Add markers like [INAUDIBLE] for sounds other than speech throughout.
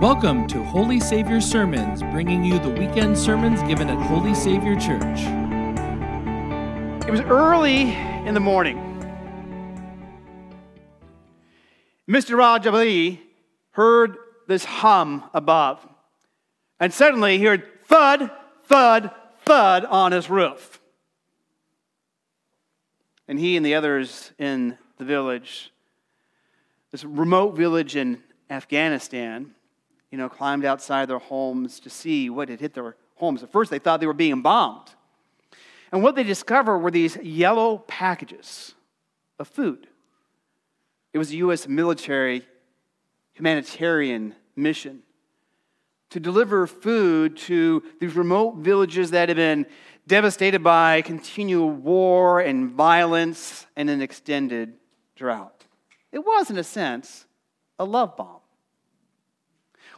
Welcome to Holy Savior Sermons, bringing you the weekend sermons given at Holy Savior Church. It was early in the morning. Mr. Rajabali heard this hum above, and suddenly he heard thud, thud, thud on his roof. And he and the others in the village, this remote village in Afghanistan, you know, climbed outside their homes to see what had hit their homes. At first, they thought they were being bombed. And what they discovered were these yellow packages of food. It was a U.S. military humanitarian mission to deliver food to these remote villages that had been devastated by continual war and violence and an extended drought. It was, in a sense, a love bomb.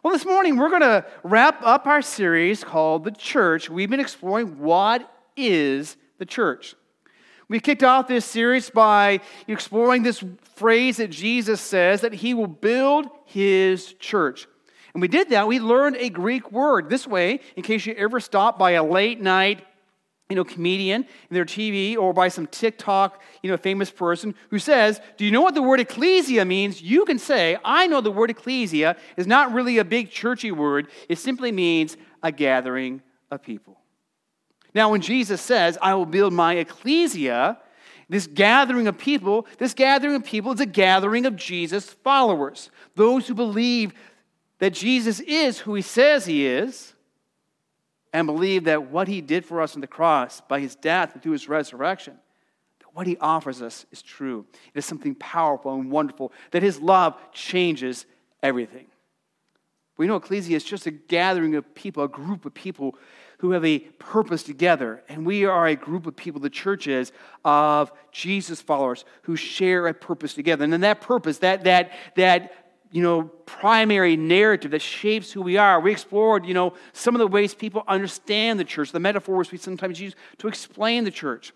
Well, this morning we're going to wrap up our series called The Church. We've been exploring what is the church. We kicked off this series by exploring this phrase that Jesus says that he will build his church. And we did that. We learned a Greek word. This way, in case you ever stop by a late night you know, comedian in their TV or by some TikTok, you know, famous person who says, Do you know what the word ecclesia means? You can say, I know the word ecclesia is not really a big churchy word. It simply means a gathering of people. Now, when Jesus says, I will build my ecclesia, this gathering of people, this gathering of people is a gathering of Jesus' followers, those who believe that Jesus is who he says he is and believe that what he did for us on the cross by his death and through his resurrection, that what he offers us is true. It is something powerful and wonderful, that his love changes everything. We know ecclesia is just a gathering of people, a group of people who have a purpose together. And we are a group of people, the church is, of Jesus followers who share a purpose together. And then that purpose, that, that, that you know, primary narrative that shapes who we are. We explored, you know, some of the ways people understand the church, the metaphors we sometimes use to explain the church.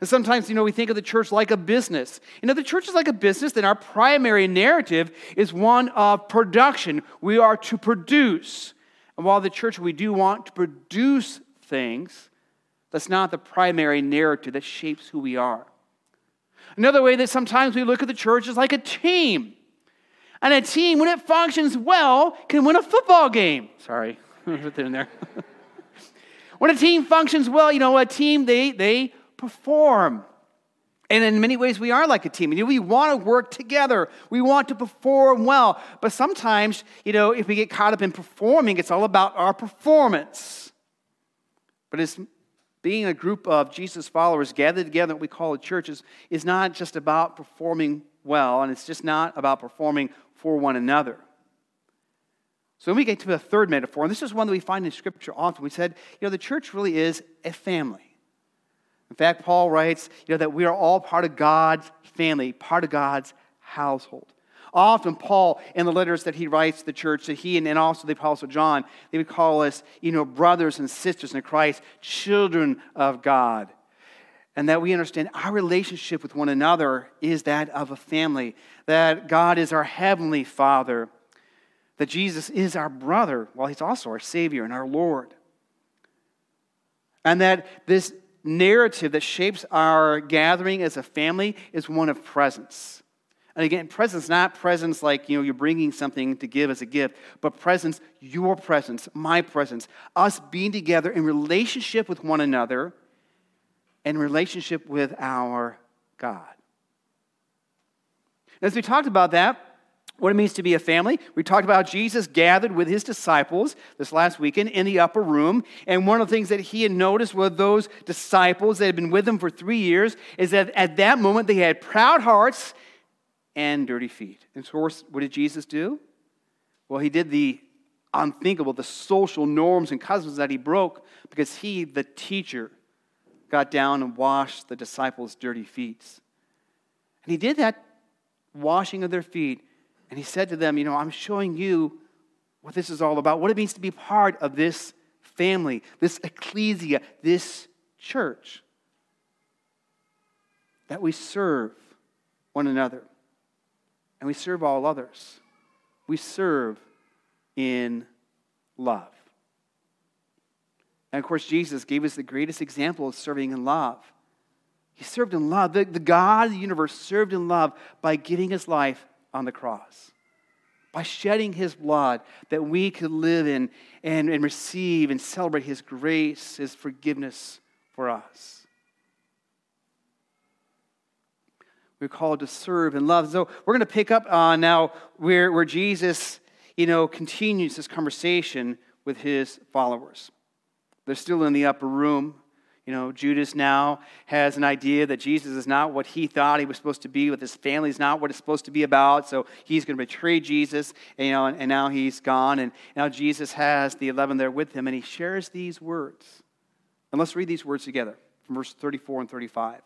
And sometimes, you know, we think of the church like a business. You know, the church is like a business, then our primary narrative is one of production. We are to produce. And while the church, we do want to produce things, that's not the primary narrative that shapes who we are. Another way that sometimes we look at the church is like a team. And a team, when it functions well, can win a football game. Sorry, [LAUGHS] put in there. [LAUGHS] when a team functions well, you know, a team, they, they perform. And in many ways, we are like a team. You know, we want to work together. We want to perform well. But sometimes, you know, if we get caught up in performing, it's all about our performance. But it's being a group of Jesus followers gathered together, what we call a church, is, is not just about performing well, and it's just not about performing for one another. So when we get to the third metaphor, and this is one that we find in Scripture often, we said, you know, the church really is a family. In fact, Paul writes, you know, that we are all part of God's family, part of God's household. Often, Paul, in the letters that he writes to the church, that he and, and also the Apostle John, they would call us, you know, brothers and sisters in Christ, children of God and that we understand our relationship with one another is that of a family, that God is our heavenly Father, that Jesus is our brother, while he's also our Savior and our Lord. And that this narrative that shapes our gathering as a family is one of presence. And again, presence, not presence like, you know, you're bringing something to give as a gift, but presence, your presence, my presence, us being together in relationship with one another and relationship with our God. As we talked about that, what it means to be a family. We talked about Jesus gathered with his disciples this last weekend in the upper room. And one of the things that he had noticed with those disciples that had been with him for three years is that at that moment they had proud hearts and dirty feet. And so, what did Jesus do? Well, he did the unthinkable, the social norms and customs that he broke because he, the teacher, got down and washed the disciples' dirty feet. And he did that washing of their feet. And he said to them, You know, I'm showing you what this is all about, what it means to be part of this family, this ecclesia, this church. That we serve one another and we serve all others. We serve in love. And of course, Jesus gave us the greatest example of serving in love. He served in love. The, the God of the universe served in love by giving his life on the cross, by shedding his blood that we could live in and, and receive and celebrate his grace, his forgiveness for us. We're called to serve and love. So we're going to pick up on now where, where Jesus, you know, continues this conversation with his followers. They're still in the upper room. You know, Judas now has an idea that Jesus is not what he thought he was supposed to be, with his family is not what it's supposed to be about. So he's going to betray Jesus, and, you know, and, and now he's gone. And now Jesus has the 11 there with him, and he shares these words. And let's read these words together from verse 34 and 35.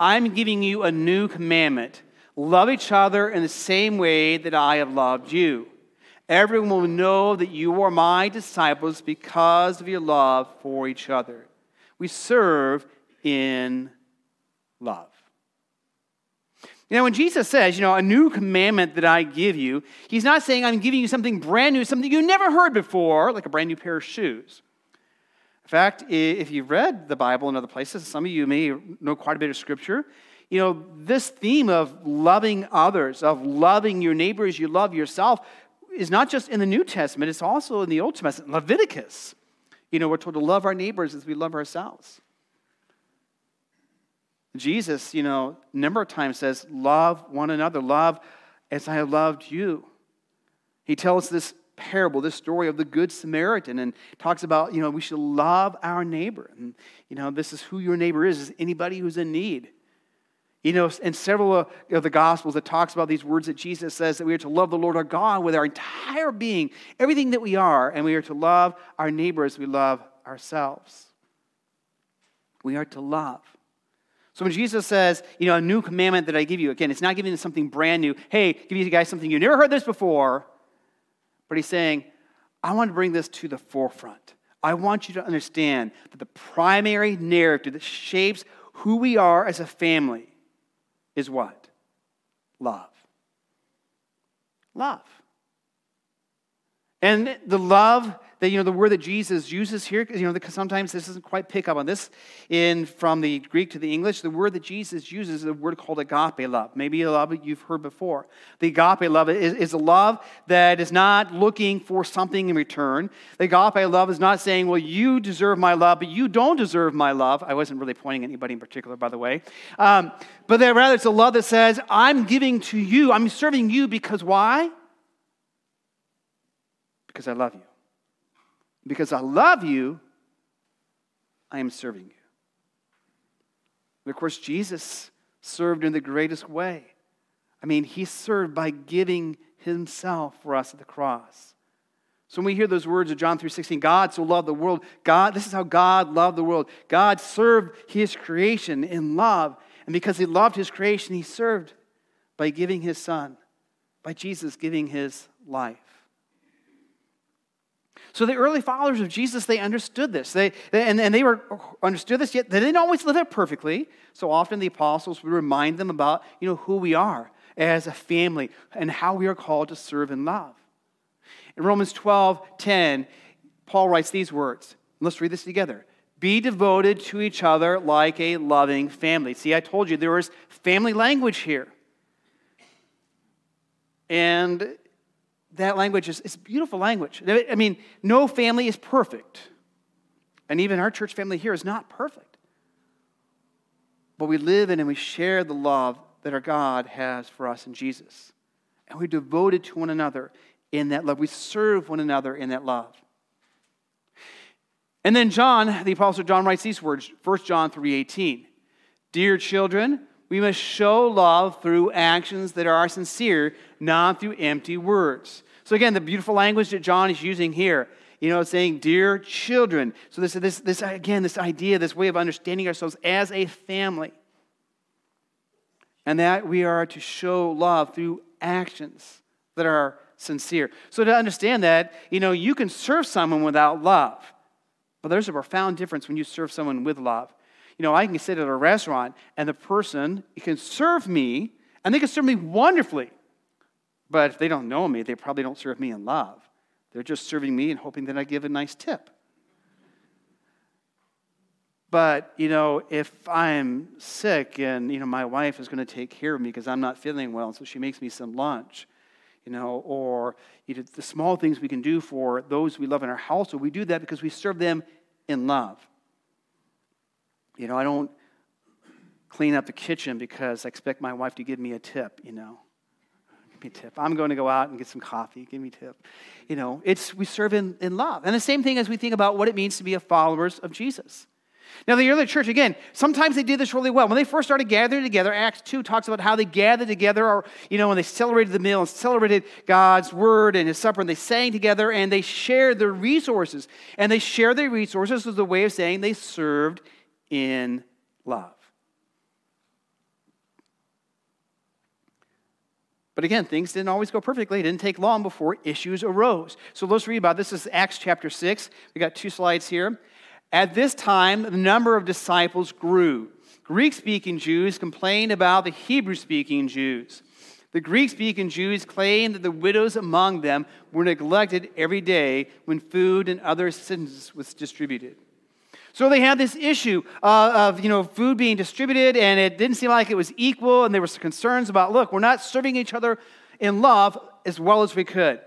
I'm giving you a new commandment love each other in the same way that I have loved you. Everyone will know that you are my disciples because of your love for each other. We serve in love. You know, when Jesus says, you know, a new commandment that I give you, he's not saying I'm giving you something brand new, something you never heard before, like a brand new pair of shoes. In fact, if you've read the Bible in other places, some of you may know quite a bit of scripture. You know, this theme of loving others, of loving your neighbor as you love yourself, is not just in the New Testament, it's also in the Old Testament. Leviticus, you know, we're told to love our neighbors as we love ourselves. Jesus, you know, a number of times says, Love one another, love as I have loved you. He tells this parable, this story of the Good Samaritan, and talks about, you know, we should love our neighbor. And, you know, this is who your neighbor is, is anybody who's in need. You know, in several of the Gospels, it talks about these words that Jesus says that we are to love the Lord our God with our entire being, everything that we are, and we are to love our neighbor as we love ourselves. We are to love. So when Jesus says, you know, a new commandment that I give you, again, it's not giving you something brand new. Hey, give you guys something you never heard this before. But he's saying, I want to bring this to the forefront. I want you to understand that the primary narrative that shapes who we are as a family is what? Love. Love. And the love that, you know, the word that Jesus uses here, you know, sometimes this doesn't quite pick up on this in from the Greek to the English. The word that Jesus uses is a word called agape love. Maybe a love you've heard before. The agape love is, is a love that is not looking for something in return. The agape love is not saying, well, you deserve my love, but you don't deserve my love. I wasn't really pointing at anybody in particular, by the way. Um, but that rather it's a love that says, I'm giving to you, I'm serving you because why? Because I love you. Because I love you, I am serving you. And of course, Jesus served in the greatest way. I mean, he served by giving himself for us at the cross. So when we hear those words of John 3:16, God so loved the world, God, this is how God loved the world. God served his creation in love, and because he loved his creation, he served by giving his son, by Jesus giving his life. So the early followers of Jesus, they understood this. They, they, and, and they were understood this, yet they didn't always live it perfectly. So often the apostles would remind them about, you know, who we are as a family and how we are called to serve and love. In Romans 12, 10, Paul writes these words. Let's read this together. Be devoted to each other like a loving family. See, I told you there was family language here. And that language is it's beautiful language. I mean, no family is perfect. And even our church family here is not perfect. But we live in and we share the love that our God has for us in Jesus. And we're devoted to one another in that love. We serve one another in that love. And then John, the apostle John writes these words, 1 John 3:18. Dear children, we must show love through actions that are sincere, not through empty words. So, again, the beautiful language that John is using here, you know, saying, Dear children. So, this, this, this again, this idea, this way of understanding ourselves as a family. And that we are to show love through actions that are sincere. So, to understand that, you know, you can serve someone without love. But there's a profound difference when you serve someone with love. You know, I can sit at a restaurant and the person can serve me and they can serve me wonderfully. But if they don't know me, they probably don't serve me in love. They're just serving me and hoping that I give a nice tip. But, you know, if I'm sick and, you know, my wife is going to take care of me because I'm not feeling well, so she makes me some lunch, you know, or you know, the small things we can do for those we love in our household, we do that because we serve them in love. You know, I don't clean up the kitchen because I expect my wife to give me a tip, you know. Give me a tip. I'm going to go out and get some coffee. Give me a tip. You know, it's we serve in, in love. And the same thing as we think about what it means to be a followers of Jesus. Now, the early church, again, sometimes they did this really well. When they first started gathering together, Acts 2 talks about how they gathered together, or, you know, when they celebrated the meal and celebrated God's word and his supper, and they sang together and they shared their resources. And they shared their resources as a way of saying they served in love. But again, things didn't always go perfectly. It didn't take long before issues arose. So let's read about this. This is Acts chapter 6. We got two slides here. At this time, the number of disciples grew. Greek speaking Jews complained about the Hebrew speaking Jews. The Greek speaking Jews claimed that the widows among them were neglected every day when food and other assistance was distributed. So they had this issue uh, of you know food being distributed, and it didn't seem like it was equal, and there was concerns about look, we're not serving each other in love as well as we could.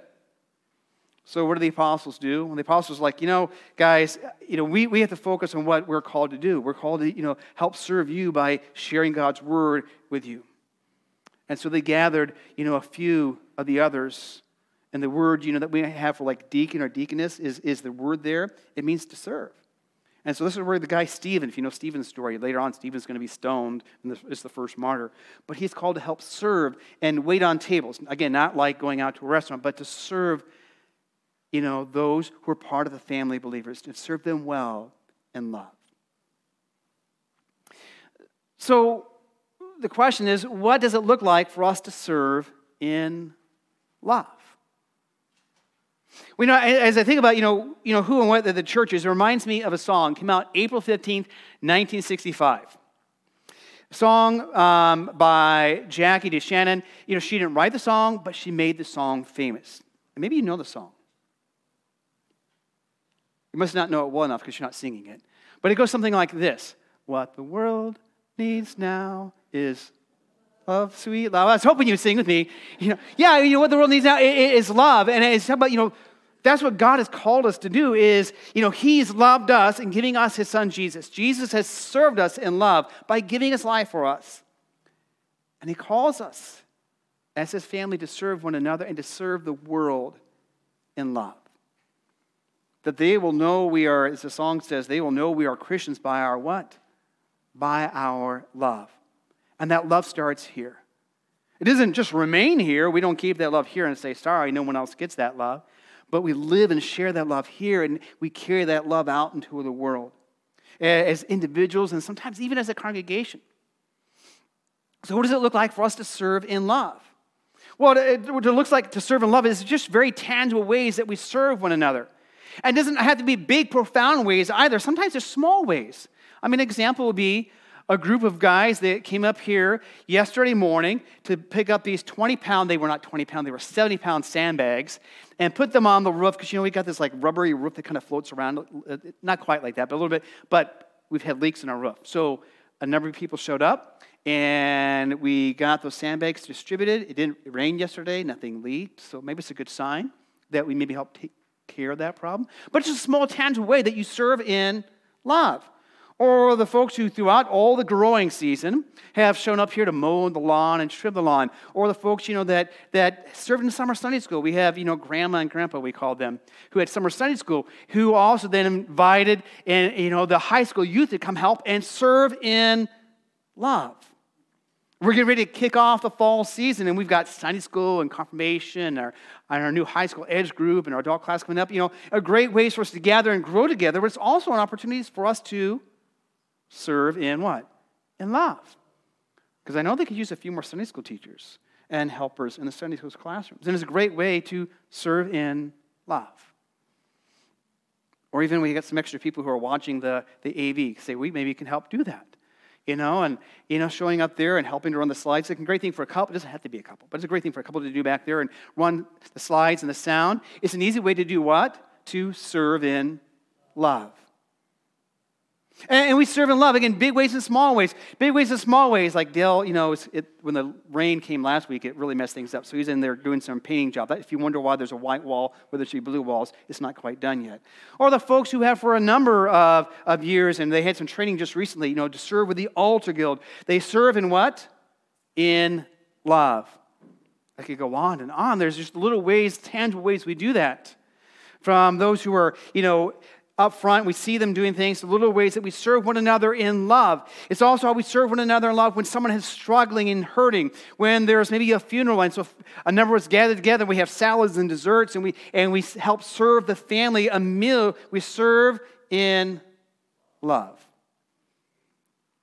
So what do the apostles do? When the apostles like, you know, guys, you know, we, we have to focus on what we're called to do. We're called to, you know, help serve you by sharing God's word with you. And so they gathered, you know, a few of the others. And the word, you know, that we have for like deacon or deaconess is, is the word there. It means to serve. And so this is where the guy Stephen, if you know Stephen's story, later on Stephen's going to be stoned and is the first martyr. But he's called to help serve and wait on tables. Again, not like going out to a restaurant, but to serve, you know, those who are part of the family believers, to serve them well and love. So the question is, what does it look like for us to serve in love? We know, as I think about, you know, you know who and what the church is, it reminds me of a song. It came out April 15th, 1965. A song um, by Jackie DeShannon. You know, she didn't write the song, but she made the song famous. And maybe you know the song. You must not know it well enough because you're not singing it. But it goes something like this What the world needs now is love, sweet love. I was hoping you'd sing with me. [LAUGHS] You know, yeah, you know what the world needs now is love, and it's about you know that's what God has called us to do. Is you know He's loved us and giving us His Son Jesus. Jesus has served us in love by giving His life for us, and He calls us as His family to serve one another and to serve the world in love. That they will know we are, as the song says, they will know we are Christians by our what? By our love. And that love starts here. It doesn't just remain here. We don't keep that love here and say, sorry, no one else gets that love. But we live and share that love here, and we carry that love out into the world as individuals and sometimes even as a congregation. So, what does it look like for us to serve in love? Well, what it looks like to serve in love is just very tangible ways that we serve one another. And it doesn't have to be big, profound ways either. Sometimes there's small ways. I mean, an example would be a group of guys that came up here yesterday morning to pick up these 20 pound, they were not 20 pound, they were 70 pound sandbags and put them on the roof because, you know, we got this like rubbery roof that kind of floats around. Uh, not quite like that, but a little bit. But we've had leaks in our roof. So a number of people showed up and we got those sandbags distributed. It didn't rain yesterday, nothing leaked. So maybe it's a good sign that we maybe help take care of that problem. But it's a small, tangible way that you serve in love or the folks who throughout all the growing season have shown up here to mow the lawn and trim the lawn, or the folks, you know, that, that served in summer Sunday school. We have, you know, grandma and grandpa, we called them, who had summer Sunday school, who also then invited, and you know, the high school youth to come help and serve in love. We're getting ready to kick off the fall season, and we've got Sunday school and confirmation, our, and our new high school edge group, and our adult class coming up. You know, a great ways for us to gather and grow together, but it's also an opportunity for us to serve in what? In love. Because I know they could use a few more Sunday school teachers and helpers in the Sunday school classrooms. And it's a great way to serve in love. Or even when you get some extra people who are watching the, the AV, say, we maybe can help do that. you know, and, you know, showing up there and helping to run the slides. It's a great thing for a couple. It doesn't have to be a couple, but it's a great thing for a couple to do back there and run the slides and the sound. It's an easy way to do what? To serve in love. And we serve in love, again, big ways and small ways. Big ways and small ways, like Dale, you know, it, when the rain came last week, it really messed things up. So he's in there doing some painting job. If you wonder why there's a white wall where there should be blue walls, it's not quite done yet. Or the folks who have for a number of, of years, and they had some training just recently, you know, to serve with the Altar Guild. They serve in what? In love. I could go on and on. There's just little ways, tangible ways we do that. From those who are, you know, up front. We see them doing things, the little ways that we serve one another in love. It's also how we serve one another in love when someone is struggling and hurting, when there's maybe a funeral, and so a number of us gather together, we have salads and desserts, and we, and we help serve the family a meal. We serve in love.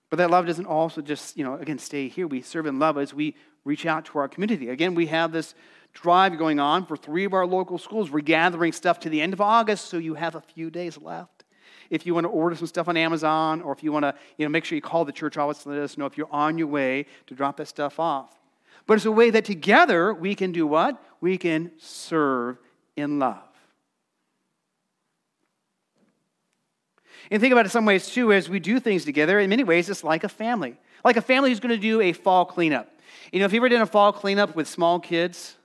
But that love doesn't also just, you know, again, stay here. We serve in love as we reach out to our community. Again, we have this drive going on for three of our local schools. We're gathering stuff to the end of August, so you have a few days left. If you want to order some stuff on Amazon, or if you want to, you know, make sure you call the church office to let us know if you're on your way to drop that stuff off. But it's a way that together we can do what? We can serve in love. And think about it some ways too, as we do things together, in many ways, it's like a family. Like a family who's going to do a fall cleanup. You know, if you ever done a fall cleanup with small kids,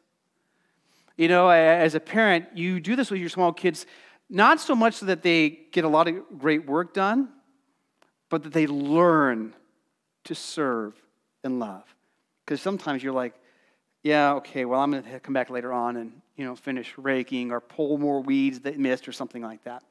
you know, as a parent, you do this with your small kids, not so much so that they get a lot of great work done, but that they learn to serve and love. Because sometimes you're like, yeah, okay, well, I'm going to come back later on and, you know, finish raking or pull more weeds that missed or something like that.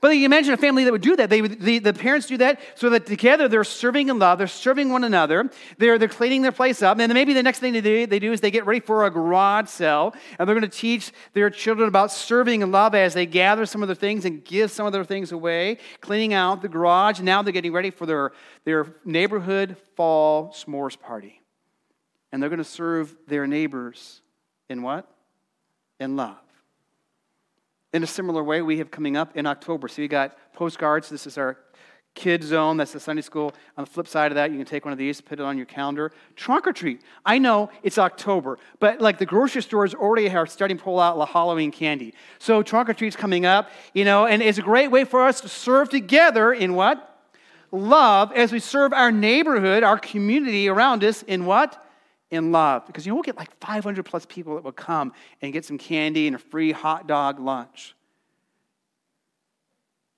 But you imagine a family that would do that. They the, the parents do that so that together they're serving in love, they're serving one another, they're, they're cleaning their place up. And then maybe the next thing they do, they do is they get ready for a garage sale, and they're going to teach their children about serving in love as they gather some of their things and give some of their things away, cleaning out the garage. Now they're getting ready for their, their neighborhood fall s'mores party. And they're going to serve their neighbors in what? In love. In a similar way, we have coming up in October. So you got postcards. This is our kids zone. That's the Sunday school. On the flip side of that, you can take one of these, put it on your calendar. Trunk or treat. I know it's October, but like the grocery stores already are starting to pull out the Halloween candy. So trunk or treat's coming up, you know, and it's a great way for us to serve together in what? Love as we serve our neighborhood, our community around us in what? In love. Because you know, we'll get like 500 plus people that will come and get some candy and a free hot dog lunch.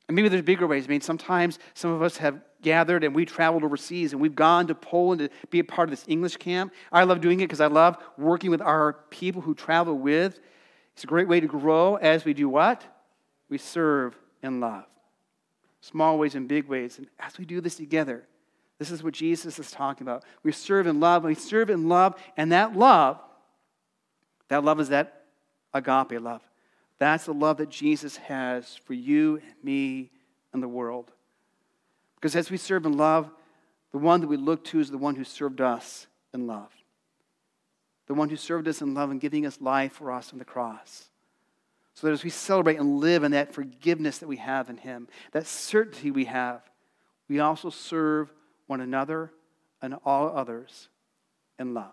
And maybe there's bigger ways. I mean, sometimes some of us have gathered and we traveled overseas and we've gone to Poland to be a part of this English camp. I love doing it because I love working with our people who travel with. It's a great way to grow as we do what? We serve in love. Small ways and big ways. And as we do this together, this is what Jesus is talking about. We serve in love, we serve in love, and that love, that love is that agape love. That's the love that Jesus has for you and me and the world. Because as we serve in love, the one that we look to is the one who served us in love. The one who served us in love and giving us life for us on the cross. So that as we celebrate and live in that forgiveness that we have in Him, that certainty we have, we also serve one another and all others in love.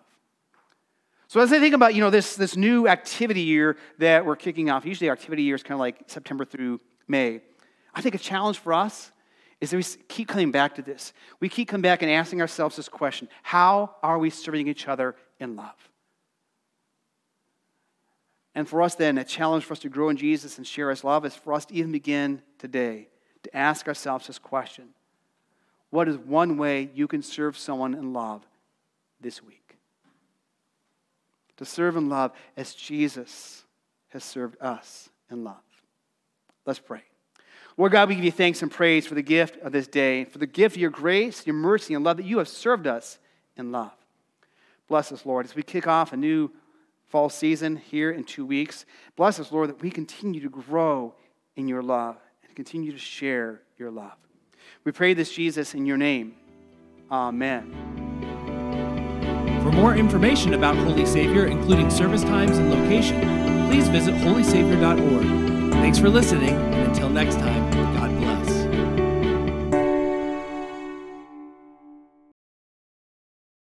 So as I think about, you know, this, this new activity year that we're kicking off, usually our activity year is kind of like September through May. I think a challenge for us is that we keep coming back to this. We keep coming back and asking ourselves this question How are we serving each other in love? And for us, then, a challenge for us to grow in Jesus and share His love is for us to even begin today to ask ourselves this question what is one way you can serve someone in love this week? To serve in love as Jesus has served us in love. Let's pray. Lord God, we give you thanks and praise for the gift of this day, for the gift of your grace, your mercy, and love that you have served us in love. Bless us, Lord, as we kick off a new fall season here in two weeks. Bless us, Lord, that we continue to grow in your love and continue to share your love. We pray this, Jesus, in your name. Amen. For more information about Holy Savior, including service times and location, please visit holysavior.org. Thanks for listening, and until next time, God bless.